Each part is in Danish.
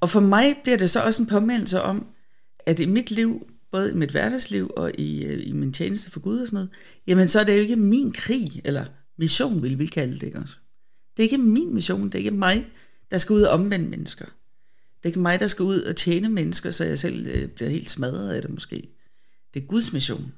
Og for mig bliver det så også en påmindelse om, at i mit liv, både i mit hverdagsliv og i, øh, i min tjeneste for Gud og sådan noget, jamen så er det jo ikke min krig, eller mission, vil vi kalde det, ikke også? Det er ikke min mission, det er ikke mig, der skal ud og omvende mennesker. Det er ikke mig, der skal ud og tjene mennesker, så jeg selv øh, bliver helt smadret af det måske. Det er Guds mission.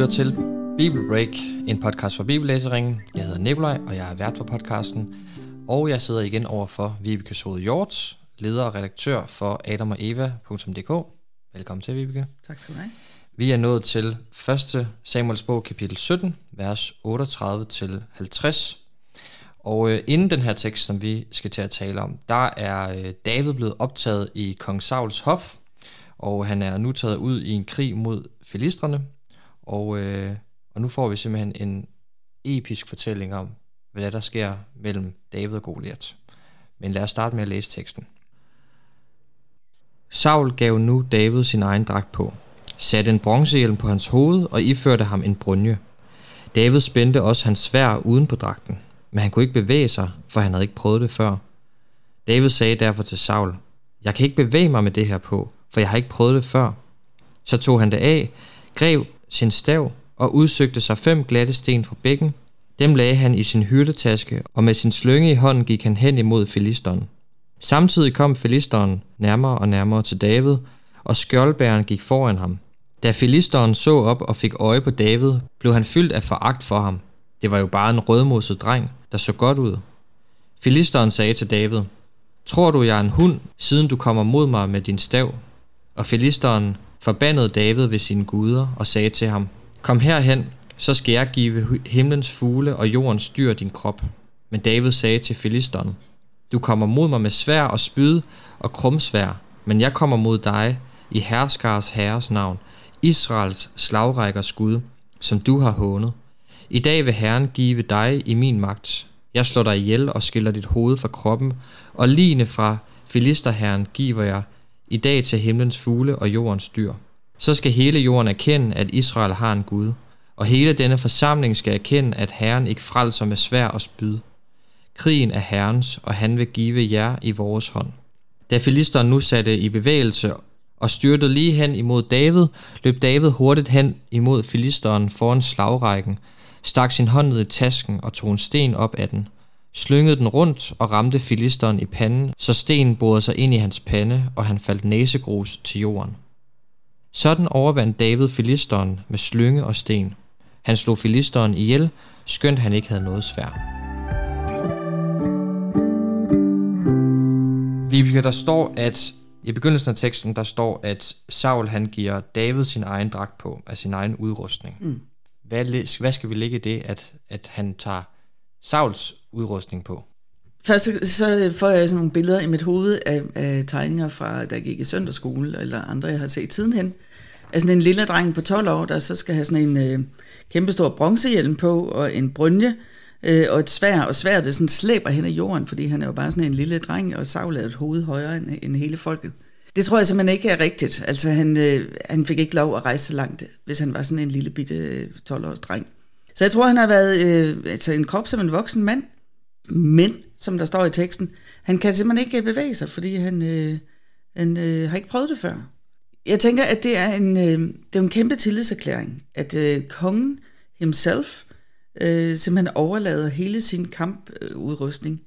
Lytter til Bibelbreak, en podcast for Bibellæseringen. Jeg hedder Nikolaj, og jeg er vært for podcasten. Og jeg sidder igen over for Vibeke Sode Hjort, leder og redaktør for adamogeva.dk. Velkommen til, Vibeke. Tak skal du have. Vi er nået til 1. Samuels bog, kapitel 17, vers 38-50. Og øh, inden den her tekst, som vi skal til at tale om, der er øh, David blevet optaget i kong Sauls hof, og han er nu taget ud i en krig mod filistrene. Og, øh, og nu får vi simpelthen en episk fortælling om, hvad der sker mellem David og Goliat. Men lad os starte med at læse teksten. Saul gav nu David sin egen dragt på, satte en bronzehjelm på hans hoved og iførte ham en brynje. David spændte også hans svær uden på dragten, men han kunne ikke bevæge sig, for han havde ikke prøvet det før. David sagde derfor til Saul, Jeg kan ikke bevæge mig med det her på, for jeg har ikke prøvet det før. Så tog han det af, greb sin stav og udsøgte sig fem glatte sten fra bækken. Dem lagde han i sin hyrdetaske, og med sin slynge i hånden gik han hen imod filisteren. Samtidig kom filisteren nærmere og nærmere til David, og skjoldbæren gik foran ham. Da filisteren så op og fik øje på David, blev han fyldt af foragt for ham. Det var jo bare en rødmoset dreng, der så godt ud. Filisteren sagde til David, Tror du, jeg er en hund, siden du kommer mod mig med din stav? Og filisteren forbandede David ved sine guder og sagde til ham, Kom herhen, så skal jeg give himlens fugle og jordens dyr din krop. Men David sagde til filisteren, Du kommer mod mig med svær og spyd og krumsvær, men jeg kommer mod dig i herskars herres navn, Israels slagrækkers Gud, som du har hånet. I dag vil Herren give dig i min magt. Jeg slår dig ihjel og skiller dit hoved fra kroppen, og ligne fra filisterherren giver jeg i dag til himlens fugle og jordens dyr. Så skal hele jorden erkende, at Israel har en Gud, og hele denne forsamling skal erkende, at Herren ikke frelser med svær og spyd. Krigen er Herrens, og han vil give jer i vores hånd. Da filisteren nu satte i bevægelse og styrtede lige hen imod David, løb David hurtigt hen imod filisteren foran slagrækken, stak sin hånd ned i tasken og tog en sten op af den, slyngede den rundt og ramte filisteren i panden, så stenen borede sig ind i hans pande, og han faldt næsegrus til jorden. Sådan overvandt David filisteren med slynge og sten. Han slog filisteren ihjel, skønt han ikke havde noget svær. Vibeke, der står, at i begyndelsen af teksten, der står, at Saul han giver David sin egen dragt på, af sin egen udrustning. Mm. Hvad, hvad skal vi lægge i det, at, at han tager Sauls udrustning på? Først så får jeg sådan nogle billeder i mit hoved af, af tegninger fra, der gik i søndagsskole, eller andre, jeg har set sidenhen. Altså en lille dreng på 12 år, der så skal have sådan en øh, kæmpestor bronzehjelm på, og en brynje, øh, og et svær, og svær, det sådan slæber hen ad jorden, fordi han er jo bare sådan en lille dreng, og Saul er et hoved højere end, end hele folket. Det tror jeg simpelthen ikke er rigtigt. Altså han, øh, han fik ikke lov at rejse så langt, hvis han var sådan en lille bitte øh, 12-års dreng. Så jeg tror, han har været øh, altså en krop som en voksen mand, men, som der står i teksten, han kan simpelthen ikke bevæge sig, fordi han, øh, han øh, har ikke prøvet det før. Jeg tænker, at det er en, øh, det er en kæmpe tillidserklæring, at øh, kongen himself øh, simpelthen overlader hele sin kampudrustning øh,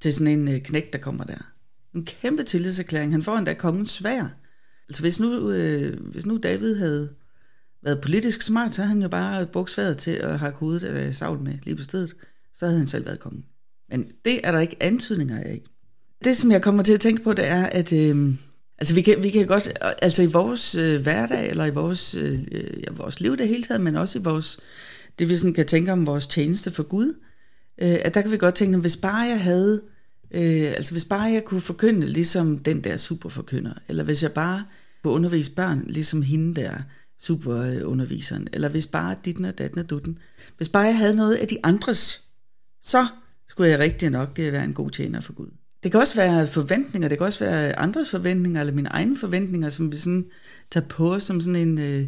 til sådan en øh, knæk, der kommer der. En kæmpe tillidserklæring. Han får endda kongens svær. Altså hvis nu, øh, hvis nu David havde været politisk smart, så havde han jo bare brugt sværet til at have hovedet af savl med lige på stedet. Så havde han selv været kongen. Men det er der ikke antydninger af. Det, som jeg kommer til at tænke på, det er, at øh, altså vi, kan, vi kan godt, altså i vores øh, hverdag, eller i vores, øh, ja, vores liv det hele taget, men også i vores, det vi sådan kan tænke om vores tjeneste for Gud, øh, at der kan vi godt tænke, hvis bare jeg havde, øh, altså hvis bare jeg kunne forkynde ligesom den der superforkynder, eller hvis jeg bare kunne undervise børn ligesom hende der, superunderviseren, eller hvis bare dit og datten og dutten, hvis bare jeg havde noget af de andres, så skulle jeg rigtig nok øh, være en god tjener for Gud. Det kan også være forventninger, det kan også være andres forventninger, eller mine egne forventninger, som vi sådan tager på som sådan en øh,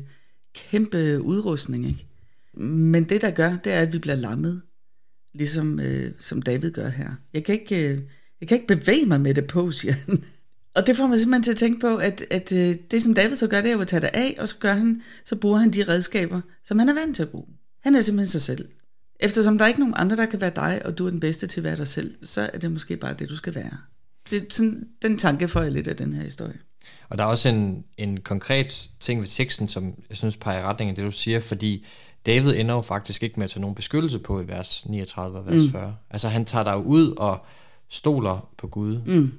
kæmpe udrustning. Ikke? Men det, der gør, det er, at vi bliver lammet, ligesom øh, som David gør her. Jeg kan, ikke, øh, jeg kan ikke bevæge mig med det på, siger han. Og det får mig simpelthen til at tænke på, at, at øh, det, som David så gør, det er at tage det af, og så, gør han, så bruger han de redskaber, som han er vant til at bruge. Han er simpelthen sig selv. Eftersom der er ikke nogen andre, der kan være dig, og du er den bedste til at være dig selv, så er det måske bare det, du skal være. Det er sådan, den tanke får jeg lidt af den her historie. Og der er også en, en konkret ting ved teksten, som jeg synes peger i retning af det, du siger, fordi David ender jo faktisk ikke med at tage nogen beskyttelse på i vers 39 og vers mm. 40. Altså han tager dig ud og stoler på Gud mm.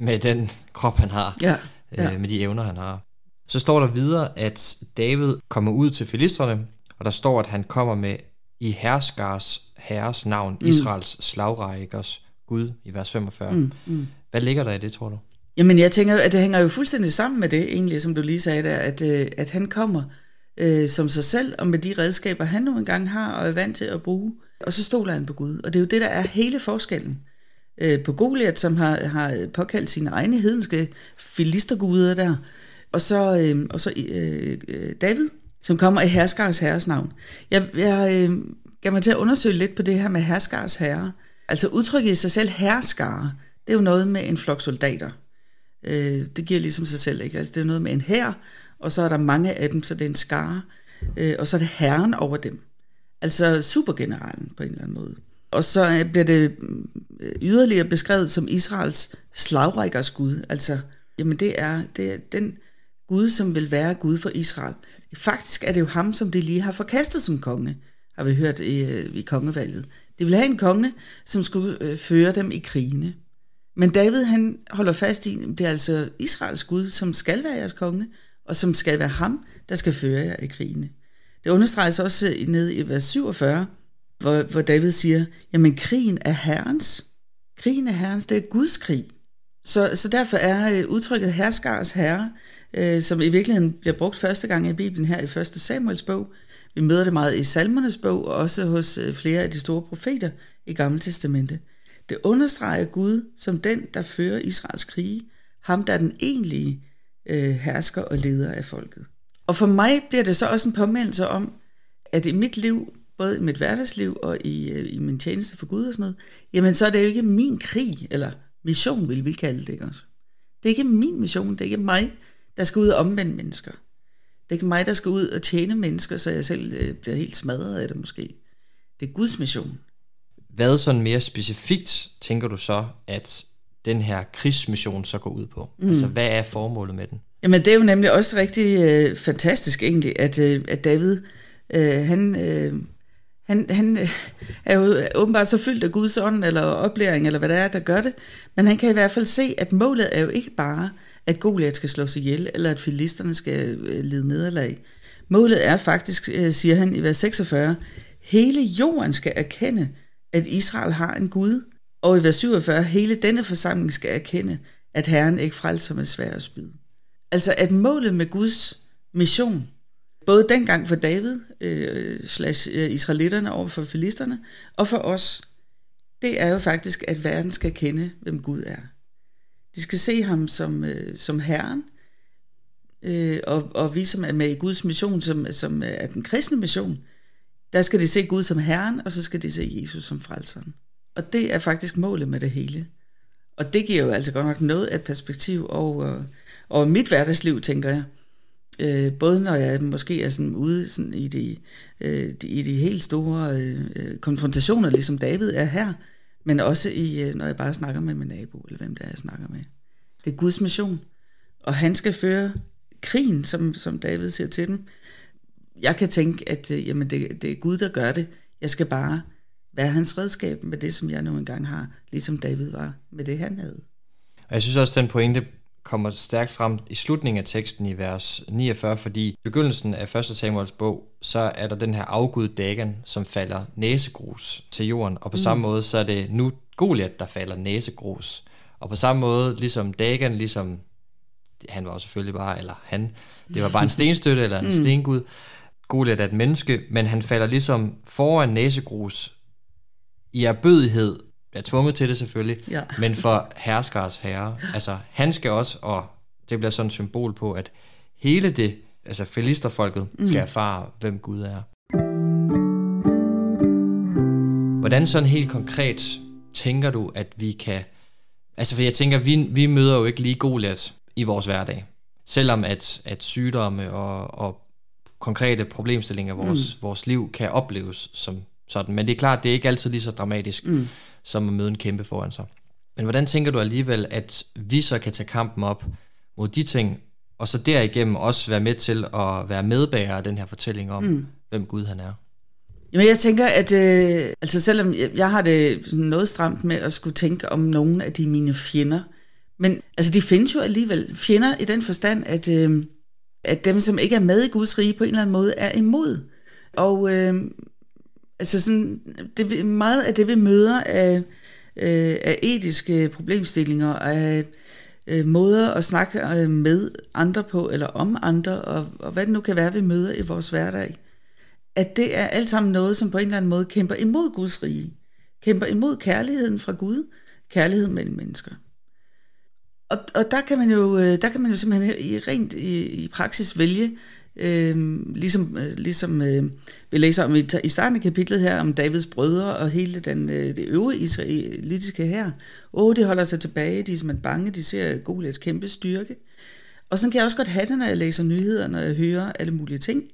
Med den krop, han har, ja, ja. Øh, med de evner, han har. Så står der videre, at David kommer ud til filistrene, og der står, at han kommer med i herskars herres navn, mm. Israels slagrækkers Gud, i vers 45. Mm. Mm. Hvad ligger der i det, tror du? Jamen, jeg tænker, at det hænger jo fuldstændig sammen med det, egentlig, som du lige sagde der, at, øh, at han kommer øh, som sig selv, og med de redskaber, han nu engang har, og er vant til at bruge, og så stoler han på Gud. Og det er jo det, der er hele forskellen øh, på Goliath, som har, har påkaldt sine egne hedenske filisterguder der, og så, øh, og så øh, øh David, som kommer i herskars herres navn. Jeg, jeg øh, gav mig til at undersøge lidt på det her med herskars herre. Altså udtrykket i sig selv herskare, det er jo noget med en flok soldater. Øh, det giver ligesom sig selv, ikke? Altså det er noget med en hær, og så er der mange af dem, så det er en skare, øh, og så er det herren over dem. Altså supergeneralen på en eller anden måde. Og så øh, bliver det øh, yderligere beskrevet som Israels slagrækkers Gud. Altså, jamen det er, det er den Gud, som vil være Gud for Israel. Faktisk er det jo ham, som de lige har forkastet som konge, har vi hørt i, øh, i kongevalget. De vil have en konge, som skulle føre dem i krigene. Men David han holder fast i, det er altså Israels Gud, som skal være jeres konge, og som skal være ham, der skal føre jer i krigene. Det understreges også ned i vers 47, hvor, hvor David siger, jamen krigen er herrens. Krigen er herrens, det er Guds krig. Så, så derfor er øh, udtrykket herskars herre, øh, som i virkeligheden bliver brugt første gang i Bibelen her i 1. Samuels bog. Vi møder det meget i Salmernes bog, og også hos øh, flere af de store profeter i Gamle Testamente. Det understreger Gud som den, der fører Israels krige, ham der er den egentlige øh, hersker og leder af folket. Og for mig bliver det så også en påmindelse om, at i mit liv, både i mit hverdagsliv og i, øh, i min tjeneste for Gud og sådan noget, jamen så er det jo ikke min krig, eller mission vil vi kalde det, ikke også? Det er ikke min mission, det er ikke mig, der skal ud og omvende mennesker. Det er ikke mig, der skal ud og tjene mennesker, så jeg selv øh, bliver helt smadret af det måske. Det er Guds mission. Hvad sådan mere specifikt tænker du så, at den her krigsmission så går ud på? Mm. Altså, hvad er formålet med den? Jamen, det er jo nemlig også rigtig øh, fantastisk egentlig, at, øh, at David, øh, han, øh, han, han øh, er jo øh, åbenbart så fyldt af Guds ånd, eller oplæring, eller hvad det er, der gør det, men han kan i hvert fald se, at målet er jo ikke bare, at Goliath skal slås ihjel, eller at filisterne skal øh, lide nederlag. Målet er faktisk, siger han i vers 46, hele jorden skal erkende, at Israel har en Gud, og i vers 47, hele denne forsamling skal erkende, at Herren ikke frelser med svær og spyd. Altså at målet med Guds mission, både dengang for David, øh, slash øh, israelitterne over for filisterne, og for os, det er jo faktisk, at verden skal kende, hvem Gud er. De skal se ham som, øh, som Herren, øh, og, og vi som er med i Guds mission, som, som er den kristne mission, der skal de se Gud som Herren, og så skal de se Jesus som frelseren. Og det er faktisk målet med det hele. Og det giver jo altså godt nok noget af perspektiv over, over mit hverdagsliv, tænker jeg. Øh, både når jeg måske er sådan ude sådan i, de, øh, de, i de helt store øh, konfrontationer, ligesom David er her, men også i, øh, når jeg bare snakker med min nabo, eller hvem det er, jeg snakker med. Det er Guds mission, og han skal føre krigen, som, som David siger til dem. Jeg kan tænke, at øh, jamen det, det er Gud, der gør det. Jeg skal bare være hans redskab med det, som jeg nu engang har, ligesom David var med det, han havde. Og jeg synes også, den pointe kommer stærkt frem i slutningen af teksten i vers 49, fordi i begyndelsen af 1. Samuels bog, så er der den her afgud Dagan, som falder næsegrus til jorden, og på mm. samme måde, så er det nu Goliath, der falder næsegrus. Og på samme måde, ligesom Dagan, ligesom han var selvfølgelig bare, eller han, det var bare en stenstøtte eller en mm. stengud. Goliath er et menneske, men han falder ligesom foran næsegrus i erbødighed er tvunget til det selvfølgelig, Ja. men for herskers herre. Altså, han skal også, og det bliver sådan et symbol på, at hele det, altså filisterfolket, skal erfare, hvem Gud er. Hvordan sådan helt konkret tænker du, at vi kan... Altså, for jeg tænker, vi, vi møder jo ikke lige Goliat i vores hverdag. Selvom at, at sygdomme og, og konkrete problemstillinger i vores, mm. vores liv kan opleves som sådan. Men det er klart, det er ikke altid lige så dramatisk, mm. Som at møde en kæmpe foran sig. Men hvordan tænker du alligevel, at vi så kan tage kampen op mod de ting, og så derigennem også være med til at være medbærer af den her fortælling om, mm. hvem Gud han er? Jamen, jeg tænker, at øh, altså selvom jeg, har det noget stramt med at skulle tænke om nogle af de mine fjender, men altså de findes jo alligevel. Fjender i den forstand, at, øh, at dem, som ikke er med i Guds rige, på en eller anden måde er imod. Og øh, altså sådan, det, meget af det, vi møder af, øh, af etiske problemstillinger, af øh, måder at snakke øh, med andre på, eller om andre, og, og hvad det nu kan være, vi møder i vores hverdag, at det er alt sammen noget, som på en eller anden måde kæmper imod Guds rige. Kæmper imod kærligheden fra Gud, kærligheden mellem mennesker. Og, og der kan man jo, øh, der kan man jo simpelthen i, rent i, i praksis vælge, Øhm, ligesom, øh, ligesom, ligesom øh, vi læser om i, i starten af kapitlet her, om Davids brødre og hele den, øh, det øvrige israelitiske her. Åh, de holder sig tilbage, de er simpelthen bange, de ser Goliaths kæmpe styrke. Og sådan kan jeg også godt have det, når jeg læser nyheder, når jeg hører alle mulige ting.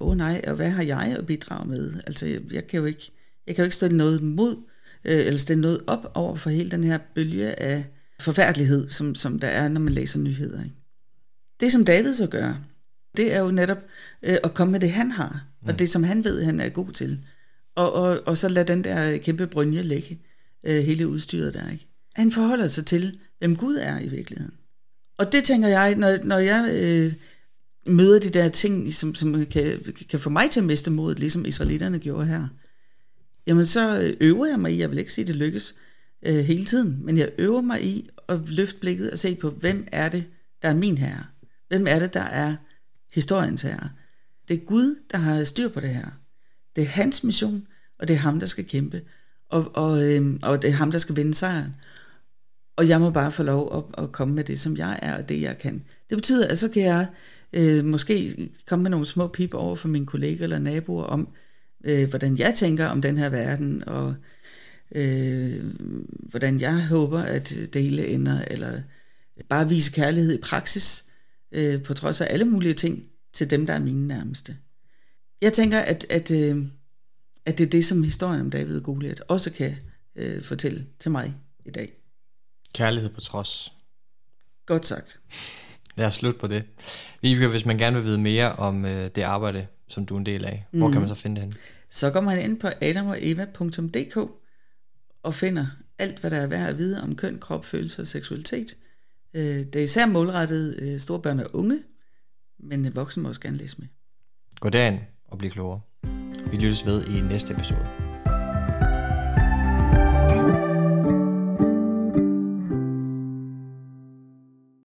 Åh oh, nej, og hvad har jeg at bidrage med? Altså, jeg, jeg kan jo ikke, jeg kan jo ikke stille noget mod, øh, eller stille noget op over for hele den her bølge af forfærdelighed, som, som der er, når man læser nyheder. Ikke? Det, som David så gør, det er jo netop øh, at komme med det, han har, mm. og det, som han ved, han er god til. Og, og, og så lade den der kæmpe brynje lægge øh, hele udstyret der. Ikke? Han forholder sig til, hvem Gud er i virkeligheden. Og det tænker jeg, når, når jeg øh, møder de der ting, som, som kan, kan få mig til at miste modet, ligesom israelitterne gjorde her, jamen så øver jeg mig i, jeg vil ikke sige, at det lykkes øh, hele tiden, men jeg øver mig i at løfte blikket og se på, hvem er det, der er min herre? Hvem er det, der er historiens herre? Det er Gud, der har styr på det her. Det er hans mission, og det er ham, der skal kæmpe. Og, og, øh, og det er ham, der skal vinde sejren. Og jeg må bare få lov at, at komme med det, som jeg er, og det jeg kan. Det betyder, at så kan jeg øh, måske komme med nogle små pip over for mine kolleger eller naboer om, øh, hvordan jeg tænker om den her verden, og øh, hvordan jeg håber, at det hele ender, eller bare vise kærlighed i praksis, øh, på trods af alle mulige ting, til dem, der er mine nærmeste. Jeg tænker, at, at, øh, at det er det, som historien om David og Goliath også kan øh, fortælle til mig i dag. Kærlighed på trods. Godt sagt. Lad os slutte på det. Vibeke, hvis man gerne vil vide mere om øh, det arbejde, som du er en del af, hvor mm. kan man så finde det hen? Så går man ind på adamoeva.dk og finder alt, hvad der er værd at vide om køn, krop, følelser og seksualitet. Øh, det er især målrettet øh, store børn og unge, men voksne må også gerne læse med. Gå derind og bliv klogere. Vi lyttes ved i næste episode.